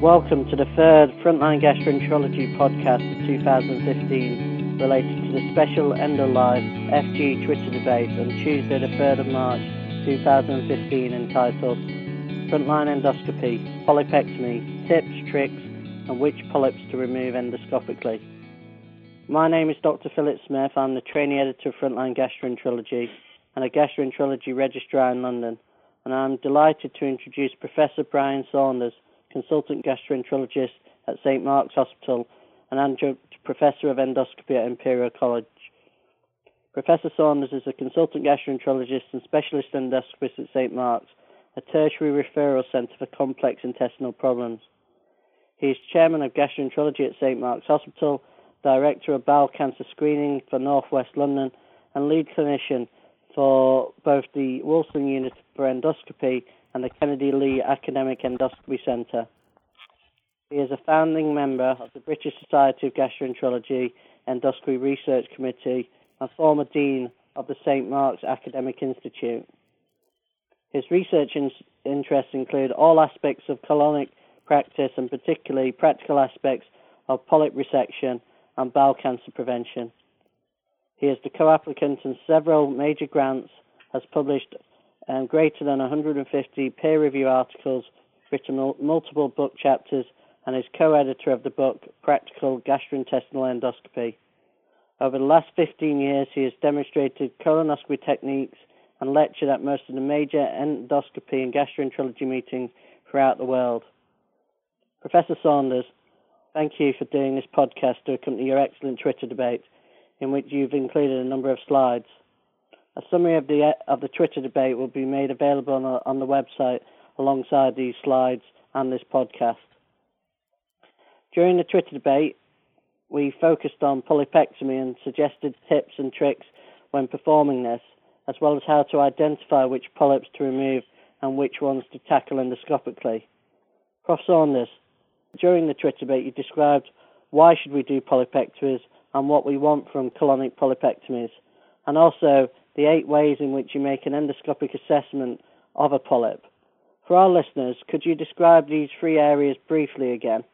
Welcome to the third Frontline Gastroenterology podcast of 2015 related to the special Endo Live FG Twitter debate on Tuesday the 3rd of March 2015 entitled Frontline Endoscopy, Polypectomy, Tips, Tricks and Which Polyps to Remove Endoscopically. My name is Dr. Philip Smith. I'm the trainee editor of Frontline Gastroenterology and a gastroenterology registrar in London and I'm delighted to introduce Professor Brian Saunders consultant gastroenterologist at St Mark's Hospital and adjunct professor of endoscopy at Imperial College. Professor Saunders is a consultant gastroenterologist and specialist endoscopist at St Mark's, a tertiary referral centre for complex intestinal problems. He is chairman of gastroenterology at St Mark's Hospital, director of bowel cancer screening for North West London, and lead clinician for both the Wolfson Unit for Endoscopy and the Kennedy Lee Academic Endoscopy Centre. He is a founding member of the British Society of Gastroenterology Endoscopy Research Committee and former Dean of the St Mark's Academic Institute. His research in- interests include all aspects of colonic practice and particularly practical aspects of polyp resection and bowel cancer prevention. He is the co-applicant in several major grants, has published um, greater than 150 peer review articles, written multiple book chapters, and is co editor of the book Practical Gastrointestinal Endoscopy. Over the last 15 years, he has demonstrated colonoscopy techniques and lectured at most of the major endoscopy and gastroenterology meetings throughout the world. Professor Saunders, thank you for doing this podcast to accompany your excellent Twitter debate, in which you've included a number of slides. A summary of the of the Twitter debate will be made available on, the, on the website alongside these slides and this podcast. During the Twitter debate, we focused on polypectomy and suggested tips and tricks when performing this, as well as how to identify which polyps to remove and which ones to tackle endoscopically. Prof. Saunders, during the Twitter debate, you described why should we do polypectomies and what we want from colonic polypectomies, and also the eight ways in which you make an endoscopic assessment of a polyp. For our listeners, could you describe these three areas briefly again?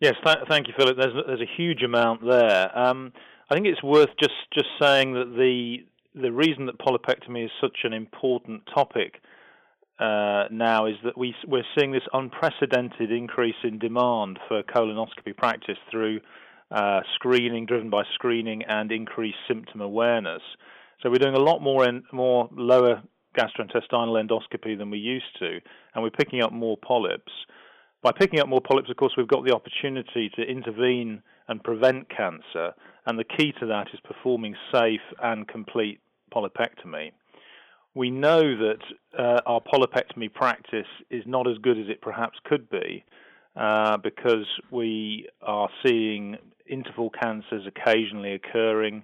Yes, th- thank you, Philip. There's, there's a huge amount there. Um, I think it's worth just, just saying that the the reason that polypectomy is such an important topic uh, now is that we we're seeing this unprecedented increase in demand for colonoscopy practice through uh, screening, driven by screening and increased symptom awareness. So we're doing a lot more in, more lower gastrointestinal endoscopy than we used to, and we're picking up more polyps. By picking up more polyps, of course, we've got the opportunity to intervene and prevent cancer, and the key to that is performing safe and complete polypectomy. We know that uh, our polypectomy practice is not as good as it perhaps could be uh, because we are seeing interval cancers occasionally occurring,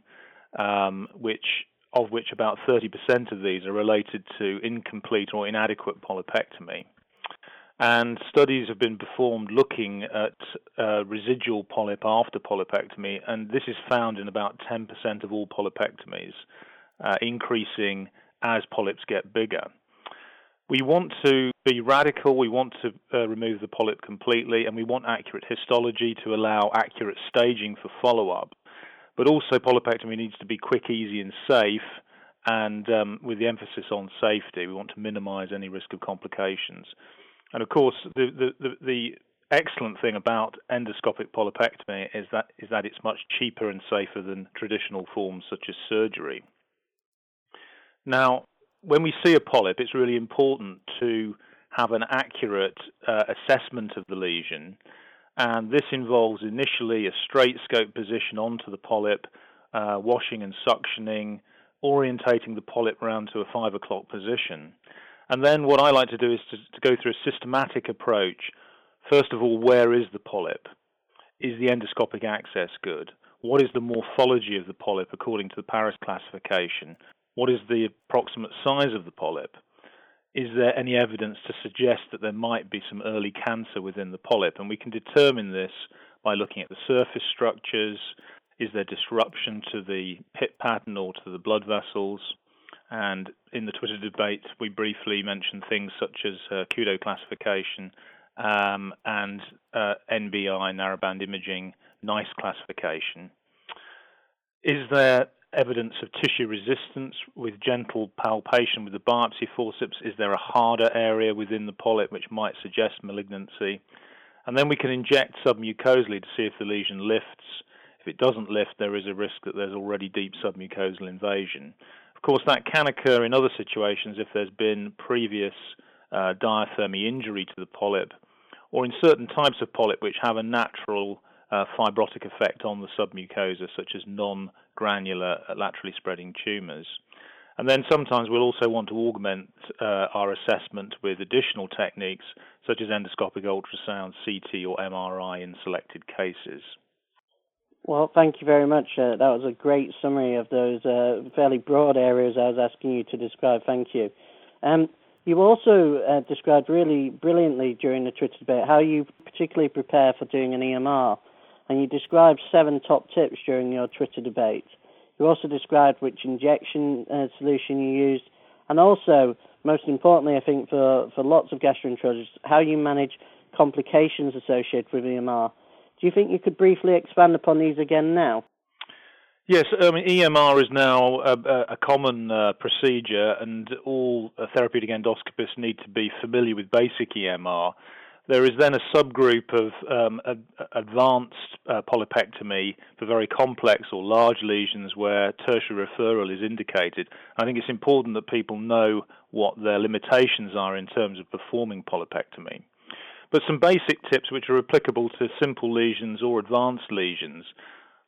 um, which of which about 30% of these are related to incomplete or inadequate polypectomy. And studies have been performed looking at uh, residual polyp after polypectomy, and this is found in about 10% of all polypectomies, uh, increasing as polyps get bigger. We want to be radical, we want to uh, remove the polyp completely, and we want accurate histology to allow accurate staging for follow up. But also, polypectomy needs to be quick, easy, and safe. And um, with the emphasis on safety, we want to minimize any risk of complications. And of course, the, the, the, the excellent thing about endoscopic polypectomy is that is that it's much cheaper and safer than traditional forms such as surgery. Now, when we see a polyp, it's really important to have an accurate uh, assessment of the lesion and this involves initially a straight scope position onto the polyp, uh, washing and suctioning, orientating the polyp round to a five o'clock position. And then what I like to do is to, to go through a systematic approach. First of all, where is the polyp? Is the endoscopic access good? What is the morphology of the polyp according to the Paris classification? What is the approximate size of the polyp? Is there any evidence to suggest that there might be some early cancer within the polyp? And we can determine this by looking at the surface structures. Is there disruption to the pit pattern or to the blood vessels? And in the Twitter debate, we briefly mentioned things such as uh, Kudo classification um, and uh, NBI, narrowband imaging, NICE classification. Is there evidence of tissue resistance with gentle palpation with the biopsy forceps? Is there a harder area within the polyp which might suggest malignancy? And then we can inject submucosally to see if the lesion lifts. If it doesn't lift, there is a risk that there's already deep submucosal invasion. Of course, that can occur in other situations if there's been previous uh, diathermy injury to the polyp, or in certain types of polyp which have a natural uh, fibrotic effect on the submucosa, such as non granular laterally spreading tumours. And then sometimes we'll also want to augment uh, our assessment with additional techniques such as endoscopic ultrasound, CT, or MRI in selected cases. Well, thank you very much. Uh, that was a great summary of those uh, fairly broad areas I was asking you to describe. Thank you. Um, you also uh, described really brilliantly during the Twitter debate how you particularly prepare for doing an EMR and you described seven top tips during your Twitter debate. You also described which injection uh, solution you used, and also, most importantly, I think for, for lots of gastroenterologists, how you manage complications associated with EMR. Do you think you could briefly expand upon these again now? Yes, I mean EMR is now a, a common uh, procedure, and all therapeutic endoscopists need to be familiar with basic EMR. There is then a subgroup of um, advanced uh, polypectomy for very complex or large lesions where tertiary referral is indicated. I think it's important that people know what their limitations are in terms of performing polypectomy. But some basic tips which are applicable to simple lesions or advanced lesions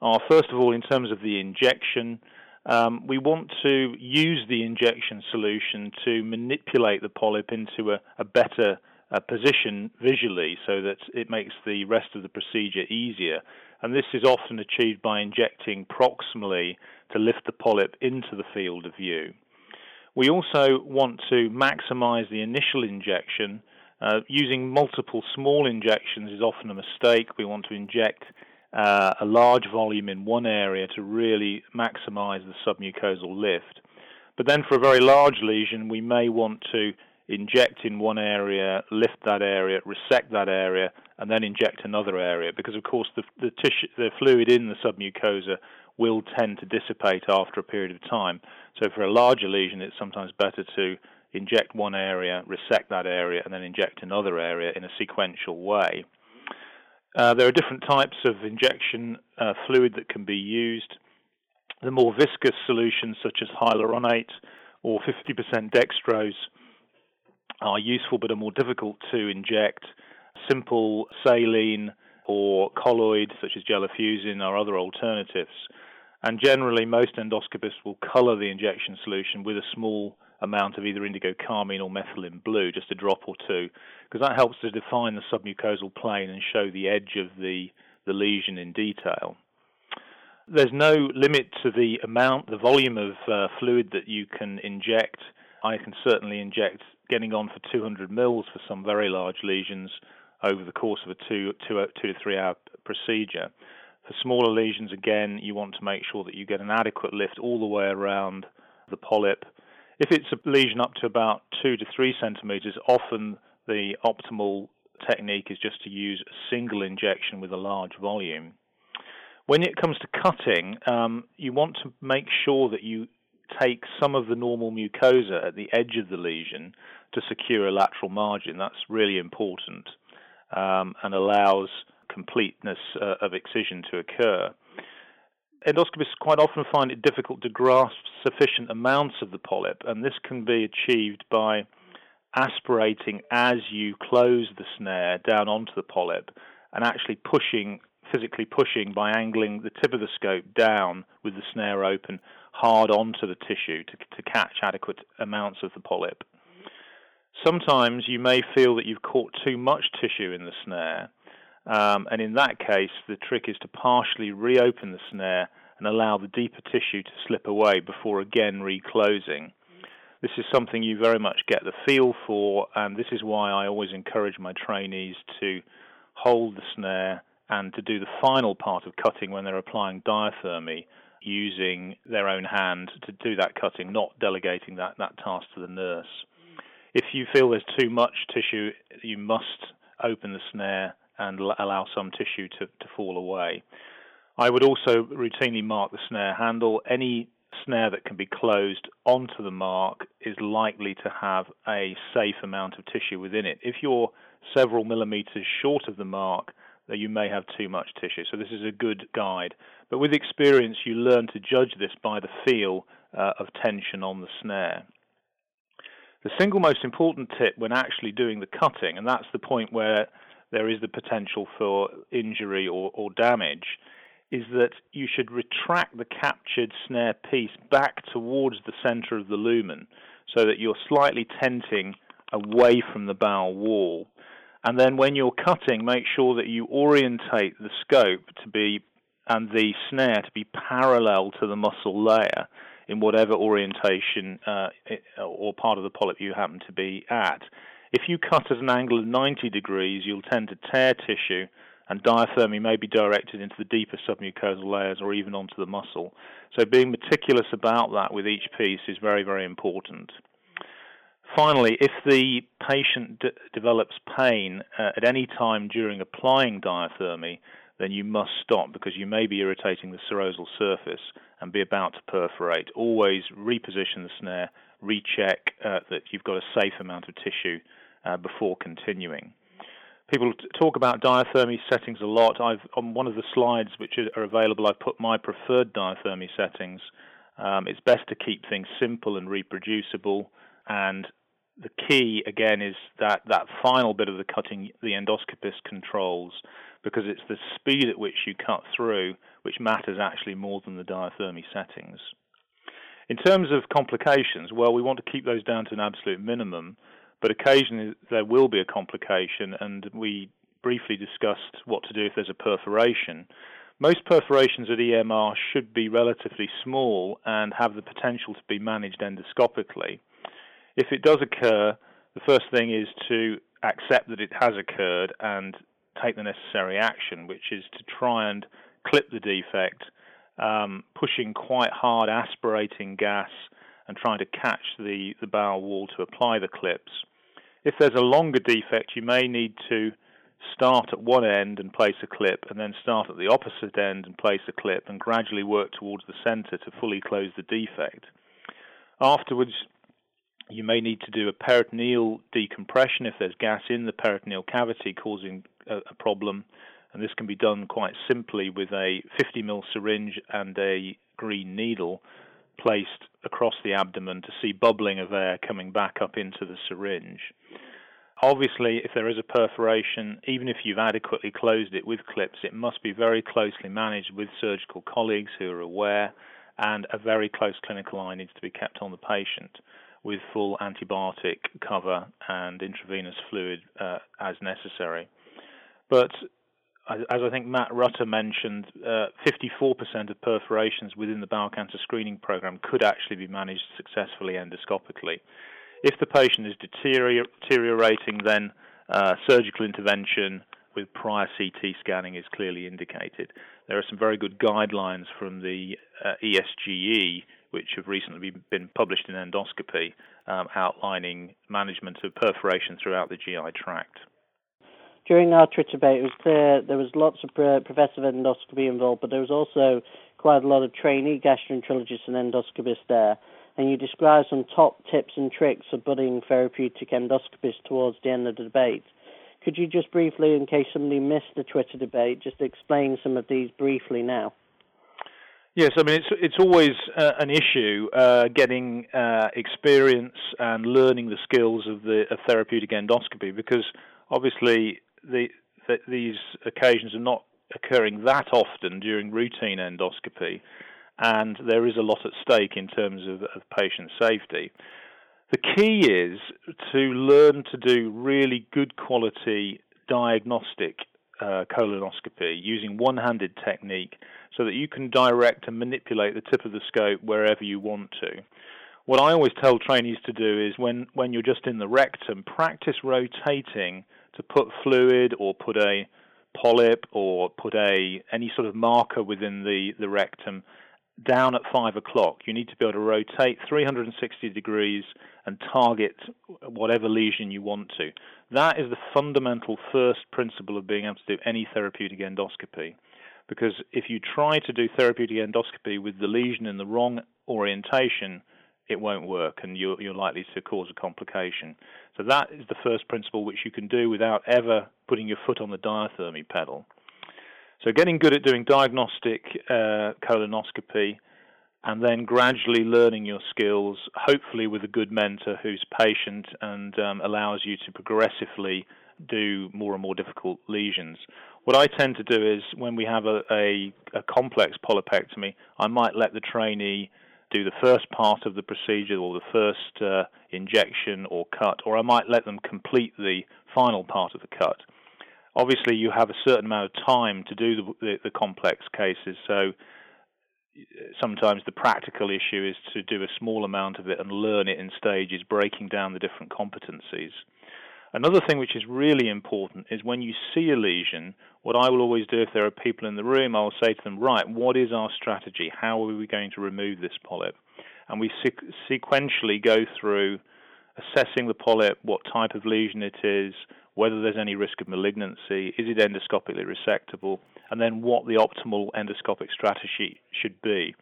are first of all, in terms of the injection, um, we want to use the injection solution to manipulate the polyp into a, a better uh, position visually so that it makes the rest of the procedure easier. And this is often achieved by injecting proximally to lift the polyp into the field of view. We also want to maximize the initial injection. Uh, using multiple small injections is often a mistake. We want to inject uh, a large volume in one area to really maximize the submucosal lift. But then for a very large lesion, we may want to inject in one area, lift that area, resect that area, and then inject another area. Because of course the the, tissue, the fluid in the submucosa will tend to dissipate after a period of time. So for a larger lesion, it's sometimes better to inject one area, resect that area, and then inject another area in a sequential way. Uh, there are different types of injection uh, fluid that can be used. The more viscous solutions, such as hyaluronate or 50% dextrose, are useful but are more difficult to inject. Simple saline or colloid, such as Gelofusine, are other alternatives. And generally, most endoscopists will color the injection solution with a small amount of either indigo carmine or methylene blue, just a drop or two, because that helps to define the submucosal plane and show the edge of the, the lesion in detail. There's no limit to the amount, the volume of uh, fluid that you can inject. I can certainly inject getting on for 200 mils for some very large lesions over the course of a two, two, two to three hour procedure. For smaller lesions, again, you want to make sure that you get an adequate lift all the way around the polyp. If it's a lesion up to about two to three centimeters, often the optimal technique is just to use a single injection with a large volume. When it comes to cutting, um, you want to make sure that you take some of the normal mucosa at the edge of the lesion to secure a lateral margin. That's really important um, and allows completeness uh, of excision to occur. Endoscopists quite often find it difficult to grasp sufficient amounts of the polyp, and this can be achieved by aspirating as you close the snare down onto the polyp and actually pushing, physically pushing by angling the tip of the scope down with the snare open hard onto the tissue to, to catch adequate amounts of the polyp. Sometimes you may feel that you've caught too much tissue in the snare, um, and in that case, the trick is to partially reopen the snare and allow the deeper tissue to slip away before again reclosing. This is something you very much get the feel for, and this is why I always encourage my trainees to hold the snare and to do the final part of cutting when they're applying diathermy using their own hand to do that cutting, not delegating that, that task to the nurse. If you feel there's too much tissue, you must open the snare and allow some tissue to, to fall away. I would also routinely mark the snare handle. Any snare that can be closed onto the mark is likely to have a safe amount of tissue within it. If you're several millimeters short of the mark, then you may have too much tissue. So this is a good guide. But with experience, you learn to judge this by the feel uh, of tension on the snare. The single most important tip when actually doing the cutting, and that's the point where there is the potential for injury or, or damage, is that you should retract the captured snare piece back towards the center of the lumen so that you're slightly tenting away from the bowel wall. And then when you're cutting, make sure that you orientate the scope to be and the snare to be parallel to the muscle layer in whatever orientation uh, or part of the polyp you happen to be at. If you cut at an angle of 90 degrees, you'll tend to tear tissue, and diathermy may be directed into the deeper submucosal layers or even onto the muscle. So, being meticulous about that with each piece is very, very important. Finally, if the patient d- develops pain uh, at any time during applying diathermy, then you must stop because you may be irritating the serosal surface and be about to perforate. Always reposition the snare, recheck uh, that you've got a safe amount of tissue uh, before continuing. People talk about diathermy settings a lot. I've on one of the slides which are available, I've put my preferred diathermy settings. Um, it's best to keep things simple and reproducible, and the key again is that that final bit of the cutting the endoscopist controls because it's the speed at which you cut through which matters actually more than the diathermy settings. In terms of complications, well, we want to keep those down to an absolute minimum, but occasionally there will be a complication, and we briefly discussed what to do if there's a perforation. Most perforations at EMR should be relatively small and have the potential to be managed endoscopically. If it does occur, the first thing is to accept that it has occurred and take the necessary action, which is to try and clip the defect, um, pushing quite hard, aspirating gas, and trying to catch the, the bowel wall to apply the clips. If there's a longer defect, you may need to start at one end and place a clip, and then start at the opposite end and place a clip, and gradually work towards the center to fully close the defect. Afterwards, you may need to do a peritoneal decompression if there's gas in the peritoneal cavity causing a, a problem, and this can be done quite simply with a 50 ml syringe and a green needle placed across the abdomen to see bubbling of air coming back up into the syringe. Obviously, if there is a perforation, even if you've adequately closed it with clips, it must be very closely managed with surgical colleagues who are aware, and a very close clinical eye needs to be kept on the patient with full antibiotic cover and intravenous fluid uh, as necessary. But as I think Matt Rutter mentioned, uh, 54% of perforations within the bowel cancer screening program could actually be managed successfully endoscopically. If the patient is deteriorating, then uh, surgical intervention with prior CT scanning is clearly indicated. There are some very good guidelines from the uh, ESGE, which have recently been published in endoscopy, um, outlining management of perforation throughout the GI tract during our Twitter debate, it was clear there was lots of professor endoscopy involved, but there was also quite a lot of trainee gastroenterologists and endoscopists there. And you described some top tips and tricks for budding therapeutic endoscopists towards the end of the debate. Could you just briefly, in case somebody missed the Twitter debate, just explain some of these briefly now? Yes, I mean it's it's always uh, an issue uh, getting uh, experience and learning the skills of the of therapeutic endoscopy because obviously the, the, these occasions are not occurring that often during routine endoscopy, and there is a lot at stake in terms of, of patient safety. The key is to learn to do really good quality diagnostic uh, colonoscopy using one handed technique so that you can direct and manipulate the tip of the scope wherever you want to. What I always tell trainees to do is when, when you're just in the rectum, practice rotating to put fluid or put a polyp or put a any sort of marker within the, the rectum down at five o'clock, you need to be able to rotate 360 degrees and target whatever lesion you want to. That is the fundamental first principle of being able to do any therapeutic endoscopy. Because if you try to do therapeutic endoscopy with the lesion in the wrong orientation, it won't work and you're, you're likely to cause a complication. So that is the first principle which you can do without ever putting your foot on the diathermy pedal. So getting good at doing diagnostic uh, colonoscopy and then gradually learning your skills, hopefully with a good mentor who's patient and um, allows you to progressively do more and more difficult lesions. What I tend to do is when we have a, a, a complex polypectomy, I might let the trainee do the first part of the procedure or the first uh, injection or cut, or I might let them complete the final part of the cut. Obviously, you have a certain amount of time to do the, the, the complex cases, so uh, sometimes the practical issue is to do a small amount of it and learn it in stages, breaking down the different competencies. Another thing which is really important is when you see a lesion, what I will always do if there are people in the room, I will say to them, right, what is our strategy? How are we going to remove this polyp? And we sequentially go through assessing the polyp, what type of lesion it is, whether there's any risk of malignancy, is it endoscopically resectable, and then what the optimal endoscopic strategy should be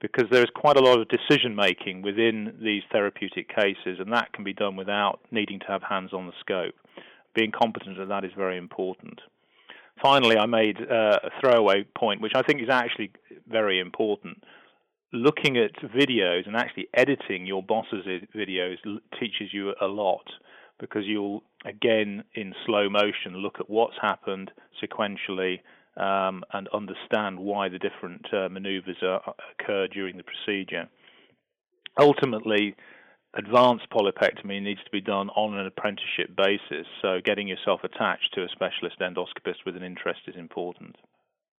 because there is quite a lot of decision making within these therapeutic cases, and that can be done without needing to have hands on the scope. Being competent at that is very important. Finally, I made uh, a throwaway point, which I think is actually very important. Looking at videos and actually editing your boss's videos teaches you a lot because you'll, again, in slow motion, look at what's happened sequentially um, and understand why the different uh, maneuvers are, occur during the procedure. Ultimately, advanced polypectomy needs to be done on an apprenticeship basis, so getting yourself attached to a specialist endoscopist with an interest is important.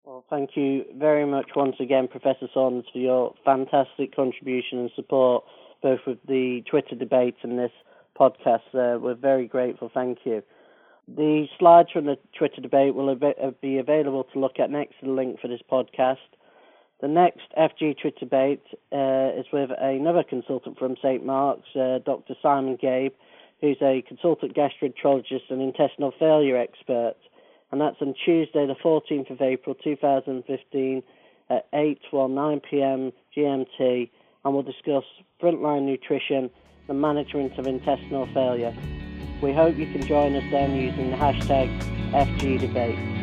Well, thank you very much once again, Professor Saunders, for your fantastic contribution and support, both with the Twitter debate and this podcast. Uh, we're very grateful. Thank you. The slides from the Twitter debate will uh, be available to look at next to the link for this podcast. The next FG Twitter debate uh, is with another consultant from St. Mark's, uh, Dr. Simon Gabe, who's a consultant gastroenterologist and intestinal failure expert. And that's on Tuesday, the 14th of April 2015 at 8 or 9 pm GMT, and we'll discuss frontline nutrition and management of intestinal failure. We hope you can join us then using the hashtag FGDebate.